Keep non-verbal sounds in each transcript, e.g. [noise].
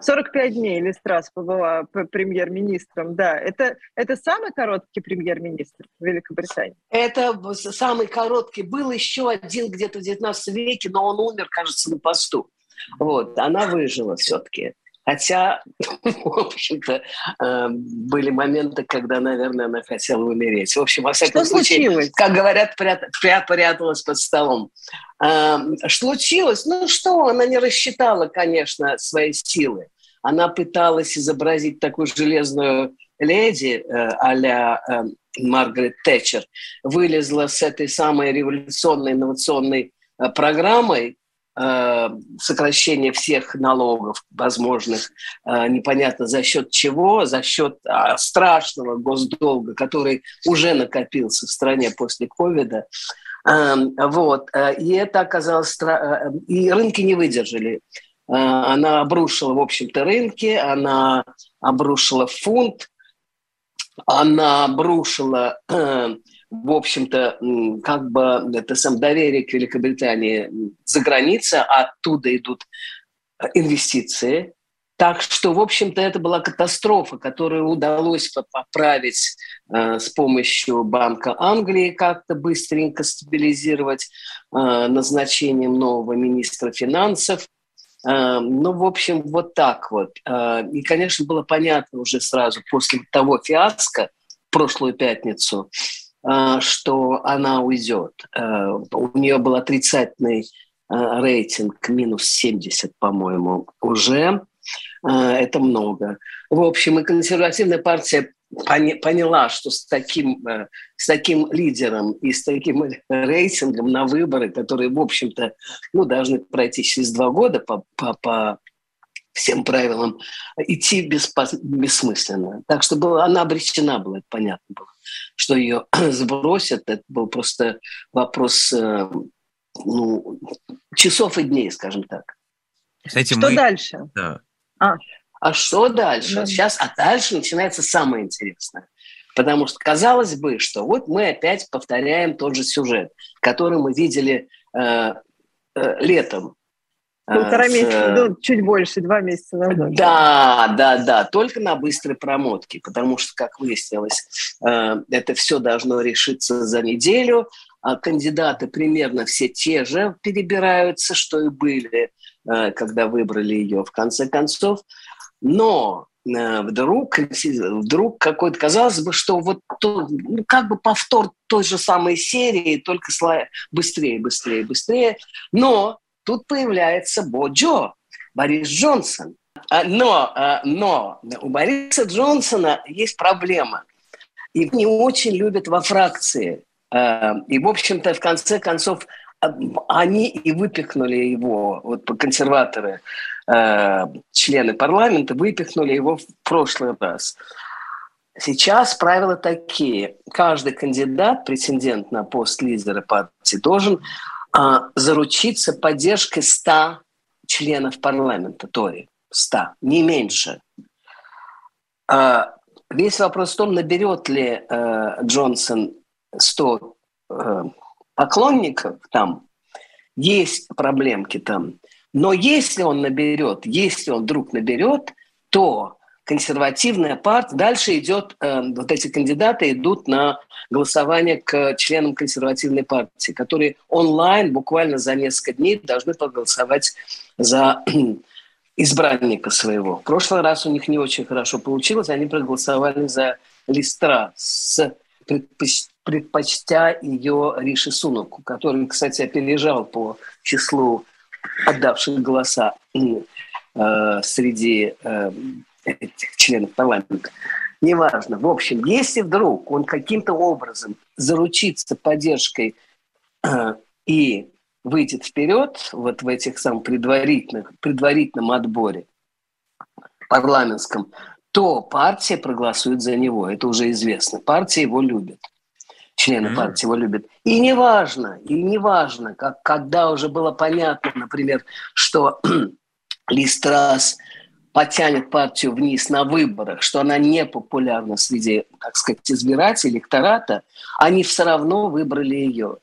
45 дней Листрас побыла премьер-министром, да. Это, это самый короткий премьер-министр Великобритании? Это самый короткий. Был еще один где-то в 19 веке, но он умер, кажется, на посту. Вот, она выжила все-таки. Хотя, [laughs] в общем-то, э, были моменты, когда, наверное, она хотела умереть. В общем, во всяком что случае, случилось? как говорят, прят, пряталась под столом. Э, что случилось? Ну что, она не рассчитала, конечно, свои силы. Она пыталась изобразить такую железную леди э, а-ля Маргарет Тэтчер, вылезла с этой самой революционной инновационной программой, сокращение всех налогов возможных, э, непонятно за счет чего, за счет а, страшного госдолга, который уже накопился в стране после ковида. Эм, вот. Э, и это оказалось... И рынки не выдержали. Она обрушила, в общем-то, рынки, она обрушила фунт, она обрушила в общем-то, как бы это сам доверие к Великобритании за границей, а оттуда идут э, инвестиции. Так что, в общем-то, это была катастрофа, которую удалось поправить э, с помощью Банка Англии, как-то быстренько стабилизировать э, назначением нового министра финансов. Э, ну, в общем, вот так вот. Э, и, конечно, было понятно уже сразу после того фиаско, прошлую пятницу, что она уйдет. А, у нее был отрицательный а, рейтинг, минус 70, по-моему, уже. Это много. В общем, и консервативная партия поняла, что с таким, с таким лидером и с таким [laughs] рейтингом на выборы, которые, в общем-то, ну, должны пройти через два года по, по, по всем правилам, идти бесп... бессмысленно. Так что была, она обречена была, это понятно было что ее [clears throat] сбросят, это был просто вопрос э, ну, часов и дней, скажем так. Кстати, что мы... дальше? Да. А. а что дальше? Да. Сейчас, а дальше начинается самое интересное. Потому что казалось бы, что вот мы опять повторяем тот же сюжет, который мы видели э, э, летом Полтора с... месяца, ну, чуть больше, два месяца назад. Да, да, да, только на быстрой промотке, потому что, как выяснилось, э, это все должно решиться за неделю, а кандидаты примерно все те же перебираются, что и были, э, когда выбрали ее в конце концов. Но э, вдруг, вдруг какой-то, казалось бы, что вот то, ну, как бы повтор той же самой серии, только быстрее, быстрее, быстрее. Но тут появляется Боджо, Борис Джонсон. А, но, а, но у Бориса Джонсона есть проблема. И не очень любят во фракции. А, и, в общем-то, в конце концов, они и выпихнули его, вот консерваторы, члены парламента, выпихнули его в прошлый раз. Сейчас правила такие. Каждый кандидат, претендент на пост лидера партии, должен а, заручиться поддержкой 100 членов парламента Тори. 100, не меньше. А, весь вопрос в том, наберет ли э, Джонсон 100 э, поклонников там. Есть проблемки там. Но если он наберет, если он вдруг наберет, то консервативная партия, дальше идет, э, вот эти кандидаты идут на голосование к членам консервативной партии, которые онлайн буквально за несколько дней должны проголосовать за [clears throat] избранника своего. В прошлый раз у них не очень хорошо получилось, они проголосовали за Листра с предпочтя ее Риши Сунуку, который, кстати, опережал по числу отдавших голоса э, среди э, этих членов парламента. Неважно. В общем, если вдруг он каким-то образом заручится поддержкой э, и выйдет вперед вот в этих самых предварительных, предварительном отборе парламентском, то партия проголосует за него. Это уже известно. Партия его любит. Члены mm-hmm. партии его любят. И неважно, и неважно, как, когда уже было понятно, например, что [clears throat] Листрас – потянет партию вниз на выборах, что она не популярна среди, так сказать, избирателей, электората, они все равно выбрали ее.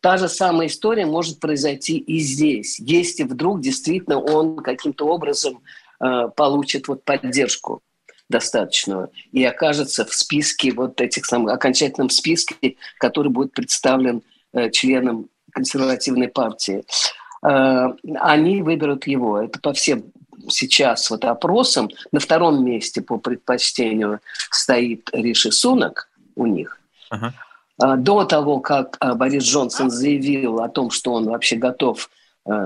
Та же самая история может произойти и здесь, если вдруг действительно он каким-то образом получит вот поддержку достаточного и окажется в списке вот этих самых окончательном списке, который будет представлен членам консервативной партии. Они выберут его. Это по всем сейчас вот опросам. На втором месте по предпочтению стоит Риши Сунок у них. Uh-huh. До того, как Борис Джонсон заявил о том, что он вообще готов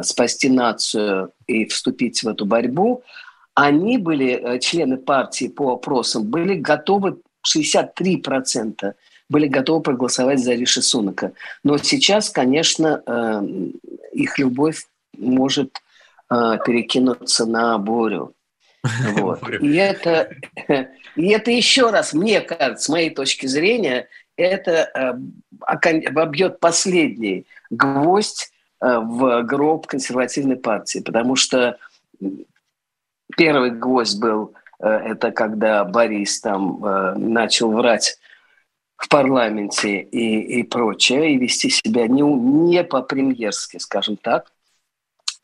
спасти нацию и вступить в эту борьбу, они были, члены партии по опросам, были готовы, 63% были готовы проголосовать за Риши Сунака. Но сейчас, конечно, их любовь может э, перекинуться на Борю. Вот. [laughs] И, это, [laughs] и это еще раз, мне кажется, с моей точки зрения, это вобьет последний гвоздь в гроб консервативной партии, потому что Первый гвоздь был, это когда Борис там начал врать в парламенте и, и прочее, и вести себя не, не по-премьерски, скажем так.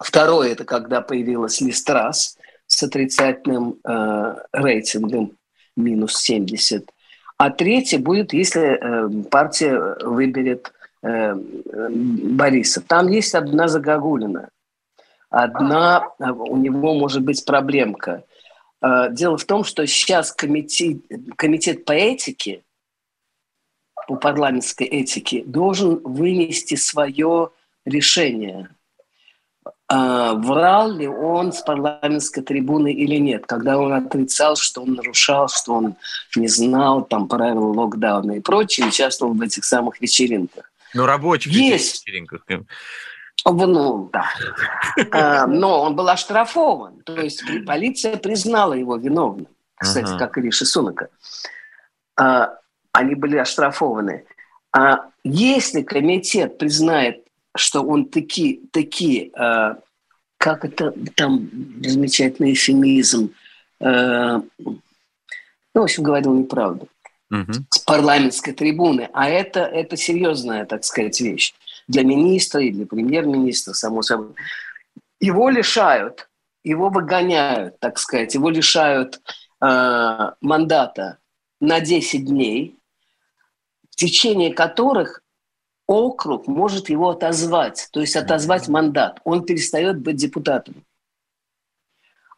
Второе – это когда появилась Листрас с отрицательным э, рейтингом минус 70. А третье будет, если э, партия выберет э, Бориса. Там есть одна загогулина – Одна, э, у него может быть проблемка. Э, дело в том, что сейчас комитет, комитет по этике, по парламентской этике, должен вынести свое решение. Э, врал ли он с парламентской трибуны или нет, когда он отрицал, что он нарушал, что он не знал там правил локдауна и прочее, участвовал в этих самых вечеринках. Ну, рабочих Есть. вечеринках. Ну, да. А, но он был оштрафован. То есть полиция признала его виновным. Кстати, как и Риши Сунака. А, они были оштрафованы. А если комитет признает, что он такие, такие как это там замечательный эфемизм, ну, в общем, говорил неправду, угу. с парламентской трибуны, а это, это серьезная, так сказать, вещь для министра и для премьер-министра, само собой. Его лишают, его выгоняют, так сказать, его лишают э, мандата на 10 дней, в течение которых округ может его отозвать, то есть отозвать мандат. Он перестает быть депутатом.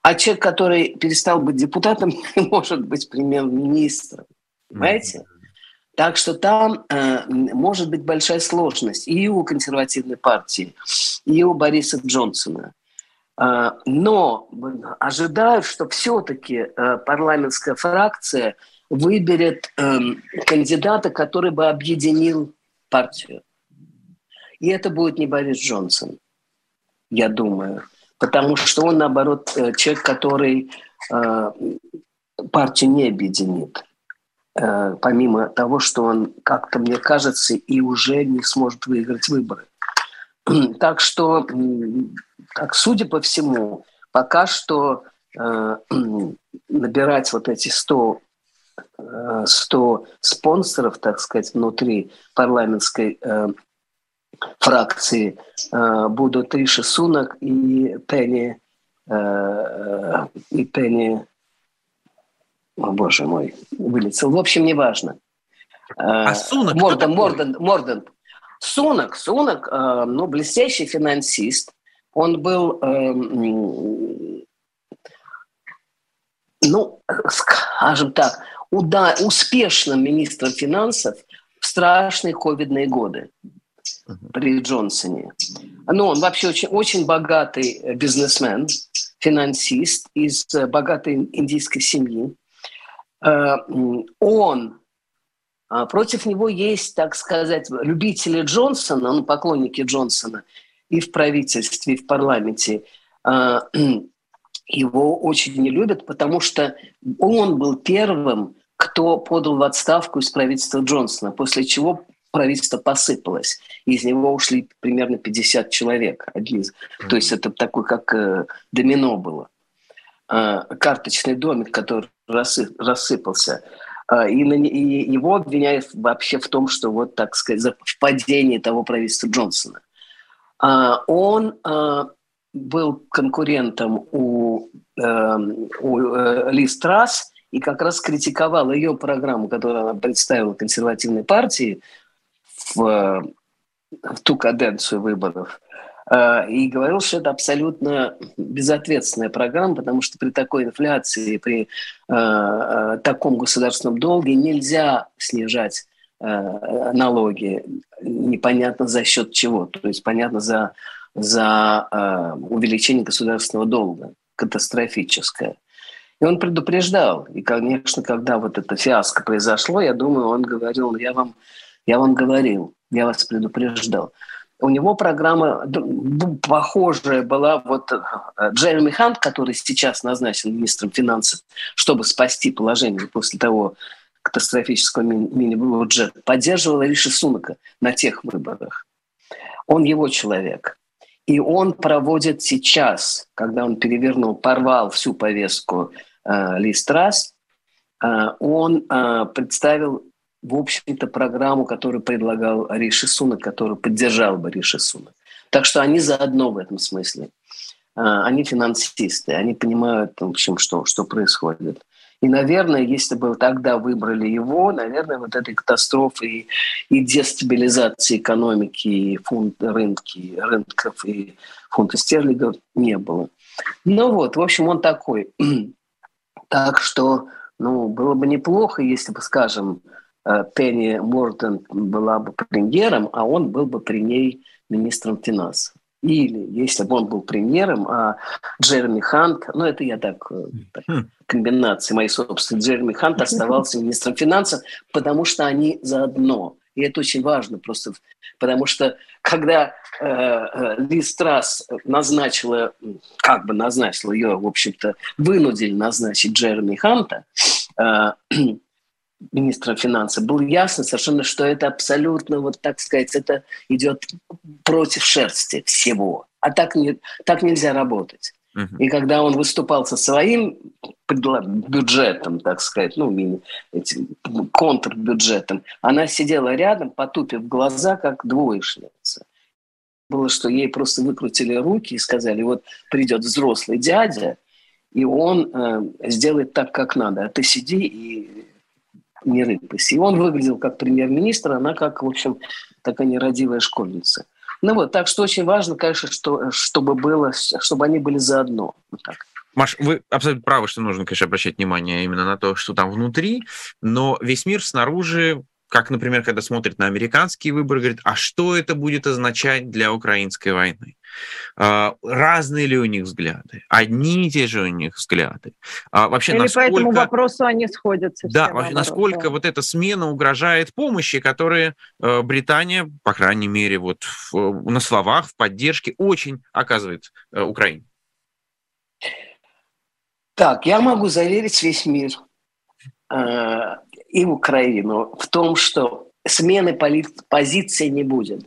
А человек, который перестал быть депутатом, [laughs] не может быть премьер-министром. Понимаете? Так что там э, может быть большая сложность и у консервативной партии, и у Бориса Джонсона. Э, но ожидаю, что все-таки э, парламентская фракция выберет э, кандидата, который бы объединил партию. И это будет не Борис Джонсон, я думаю. Потому что он, наоборот, э, человек, который э, партию не объединит. Э, помимо того, что он, как-то мне кажется, и уже не сможет выиграть выборы. [clears throat] Так что, так, судя по всему, пока что [clears throat] набирать вот эти 100, 100 э, спонсоров, так сказать, внутри парламентской э, фракции э, будут Риша Сунок и Пенни, э, и Пенни о, боже мой, вылетел. В общем, неважно. А Сунок Морден, Морден, Морден. Сунок, Сунок, ну, блестящий финансист. Он был, э, ну, скажем так, уда- успешным министром финансов в страшные ковидные годы при Джонсоне. Ну, он вообще очень, очень богатый бизнесмен, финансист из богатой индийской семьи. Э, он, а, против него есть, так сказать, любители Джонсона, ну, поклонники Джонсона и в правительстве, и в парламенте, а, [clears throat] его очень не любят, потому что он был первым, кто подал в отставку из правительства Джонсона, после чего правительство посыпалось. Из него ушли примерно 50 человек. Один. То есть это такой, как э, домино было. Э, карточный домик, который рассыпался. Э, и, и его обвиняют вообще в том, что вот, так сказать, в падении того правительства Джонсона. Э, он был конкурентом у, э, у э, Ли Страс и как раз критиковал ее программу, которую она представила консервативной партии в, в ту каденцию выборов. Э, и говорил, что это абсолютно безответственная программа, потому что при такой инфляции, при э, э таком государственном долге нельзя снижать э, налоги непонятно за счет чего. То есть понятно за, за э, увеличение государственного долга, катастрофическое. И он предупреждал. И, конечно, когда вот это фиаско произошло, я думаю, он говорил, «Ну, я вам, я вам говорил, я вас предупреждал у него программа похожая была. Вот э, Джереми Хант, который сейчас назначен министром финансов, чтобы спасти положение после того катастрофического мини-бюджета, поддерживал Риши Сунака на тех выборах. Он его человек. И он проводит сейчас, когда он перевернул, порвал всю повестку э, Ли э, он э, представил в общем-то, программу, которую предлагал Риши Сунак, которую поддержал бы Риши Сунак. Так что они заодно в этом смысле. А, они финансисты, они понимают, в общем, что, что происходит. И, наверное, если бы тогда выбрали его, наверное, вот этой катастрофы и, и дестабилизации экономики, и фунт, рынки, рынков и фунта стерлингов не было. Ну вот, в общем, он такой. [clears throat] так что, ну, было бы неплохо, если бы, скажем, Э, Пенни Мортон была бы премьером, а он был бы при ней министром финансов. Или, если бы он был премьером, а Джереми Хант, ну это я так, э, так хм. комбинации моей собственной, Джереми Хант оставался министром финансов, потому что они заодно. И это очень важно просто, потому что когда э, э Ли Страс назначила, как бы назначила ее, в общем-то, вынудили назначить Джереми Ханта, э, министра финансов, было ясно совершенно, что это абсолютно, вот так сказать, это идет против шерсти всего. А так, не, так нельзя работать. Uh-huh. И когда он выступал со своим бюджетом, так сказать, ну, этим контрбюджетом, она сидела рядом, потупив глаза, как двоечница. Было, что ей просто выкрутили руки и сказали, вот придет взрослый дядя, и он э, сделает так, как надо, а ты сиди и не рыпайся. И он выглядел как премьер-министр, она как, в общем, такая нерадивая школьница. Ну вот, так что очень важно, конечно, что, чтобы было, чтобы они были заодно. Вот так. Маш, вы абсолютно правы, что нужно, конечно, обращать внимание именно на то, что там внутри, но весь мир снаружи как, например, когда смотрит на американские выборы, говорит, а что это будет означать для украинской войны? А, разные ли у них взгляды? Одни и те же у них взгляды? А вообще, Или насколько... по этому вопросу они сходятся? Да, вообще, насколько да. вот эта смена угрожает помощи, которые э, Британия, по крайней мере, вот в, на словах, в поддержке очень оказывает э, Украине? Так, я могу заверить весь мир э, и Украину в том, что смены позиции не будет.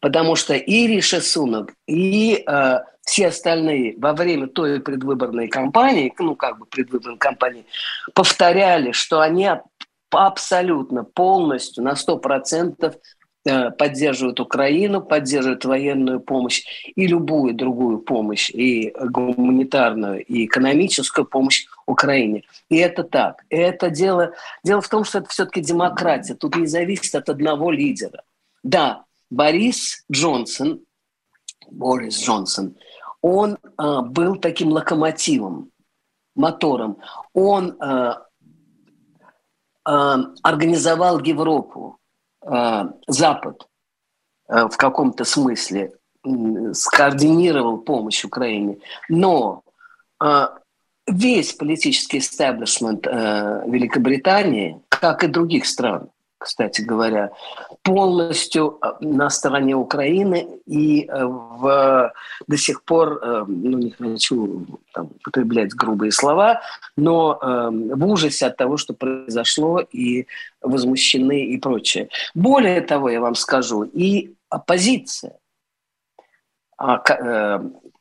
Потому что и Риша Сунок, и э, все остальные во время той предвыборной кампании, ну как бы предвыборной кампании, повторяли, что они абсолютно полностью на 100% Э, поддерживают Украину, поддерживают военную помощь и любую другую помощь, и гуманитарную, и экономическую помощь Украине. И это так. И это дело... Дело в том, что это все-таки демократия. Тут не зависит от одного лидера. Да, Борис Джонсон, Борис Джонсон, он э, был таким локомотивом, мотором. Он э, э, организовал Европу Э, Запад э, в каком-то смысле скоординировал помощь Украине, но весь политический истеблишмент Великобритании, как и других стран, кстати говоря, полностью э, на стороне Украины и э, в, до сих пор, э, ну не хочу там, употреблять грубые слова, но в ужасе от того, что произошло, и возмущены и прочее. Более того, я вам скажу, и оппозиция,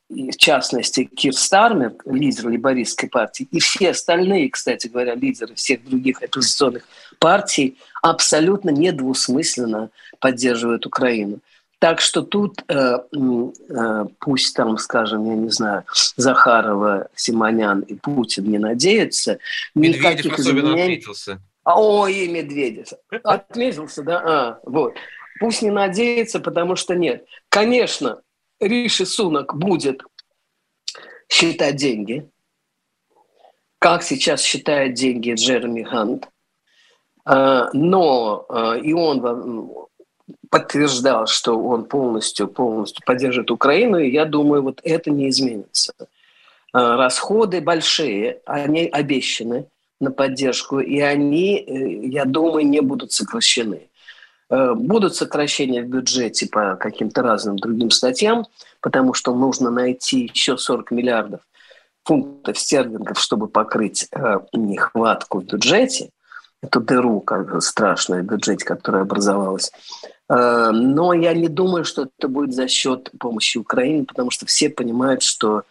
в частности, Кир Стармер, лидер либористской партии, и все остальные, кстати говоря, лидеры всех других оппозиционных партий абсолютно недвусмысленно поддерживают Украину. Так что тут э, э, пусть там, скажем, я не знаю, Захарова, Симонян и Путин не надеются. Медведев особенно изменений... отметился. А, ой, и Медведев. Отметился, да? А, вот. Пусть не надеется, потому что нет. Конечно, Риши Сунок будет считать деньги, как сейчас считает деньги Джереми Гант. А, но а, и он подтверждал, что он полностью, полностью поддержит Украину, и я думаю, вот это не изменится. А, расходы большие, они обещаны на поддержку, и они, э, я думаю, не будут сокращены. Э, будут сокращения в бюджете по каким-то разным другим статьям, потому что нужно найти еще 40 миллиардов фунтов стерлингов, чтобы покрыть э, нехватку в бюджете, эту дыру как страшную в бюджете, которая образовалась. Э, но я не думаю, что это будет за счет помощи Украине, потому что все понимают, что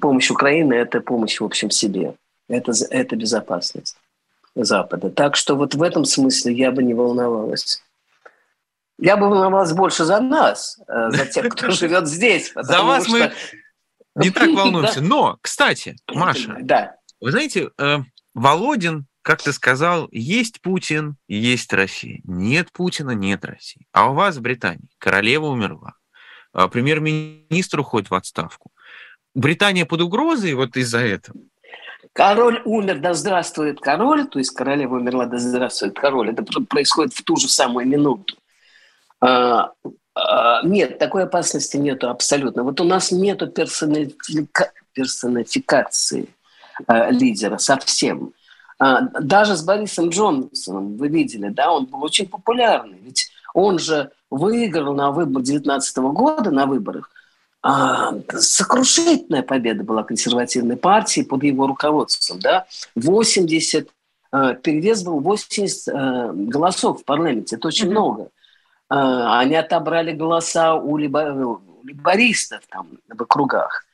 помощь Украины – это помощь в общем себе. Это, это безопасность Запада. Так что вот в этом смысле я бы не волновалась. Я бы волновалась больше за нас, э, за тех, кто [laughs] живет здесь. За вас мы не так [laughs] волнуемся. Но, кстати, Маша, вы знаете, э, Володин как ты сказал, есть Путин, есть Россия. Нет Путина, нет России. А у вас в Британии королева умерла. А премьер-министр уходит в отставку. Британия под угрозой вот из-за этого. Король умер, да здравствует король, то есть королева умерла, да здравствует король. Это происходит в ту же самую минуту. А, а, нет, такой опасности нету абсолютно. Вот у нас нету персонифика, персонификации а, лидера совсем. Даже с Борисом Джонсоном, вы видели, да, он был очень популярный. Ведь он же выиграл на выбор 2019 года, на выборах. А, сокрушительная победа была консервативной партии под его руководством. Да? 80, а, перевес был 80 голосов в парламенте. Это очень mm-hmm. много. Они отобрали голоса у либористов там, в округах.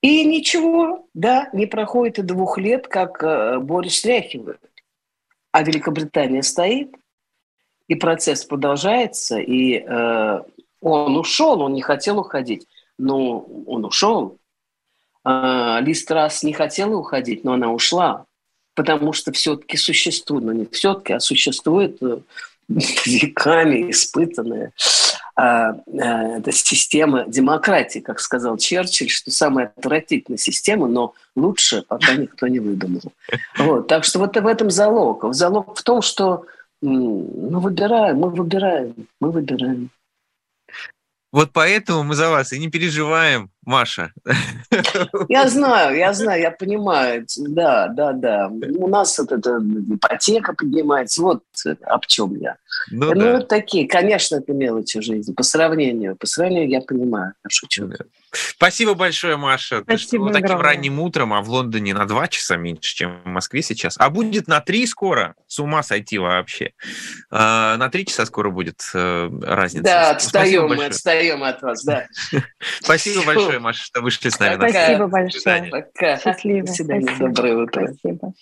И ничего, да, не проходит и двух лет, как э, Борис стряхивают. А Великобритания стоит, и процесс продолжается, и э, он ушел, он не хотел уходить, но он ушел. Лиз Трасс не хотела уходить, но она ушла, потому что все-таки существует, ну не все-таки, а существует э, [laughs] веками испытанная а, а, это система демократии, как сказал Черчилль, что самая отвратительная система, но лучше пока [laughs] никто не выдумал. Вот, так что вот в этом залог. Залог в том, что мы выбираем, мы выбираем, мы выбираем. Вот поэтому мы за вас и не переживаем, Маша. [laughs] Я знаю, я знаю, я понимаю. Да, да, да. У нас вот эта ипотека поднимается. Вот об чем я. Ну, ну да. такие, конечно, это мелочи жизни. По сравнению, по сравнению я понимаю. Я шучу. Да. Спасибо большое, Маша. Спасибо вот таким ранним утром, а в Лондоне на два часа меньше, чем в Москве сейчас. А будет на три скоро. С ума сойти вообще. А, на три часа скоро будет э, разница. Да, отстаем мы, отстаем от вас, да. [laughs] Спасибо большое, Маша, что вышли с нами. Спасибо большое. Пока. Счастливо. До свидания. Доброе утро. Спасибо.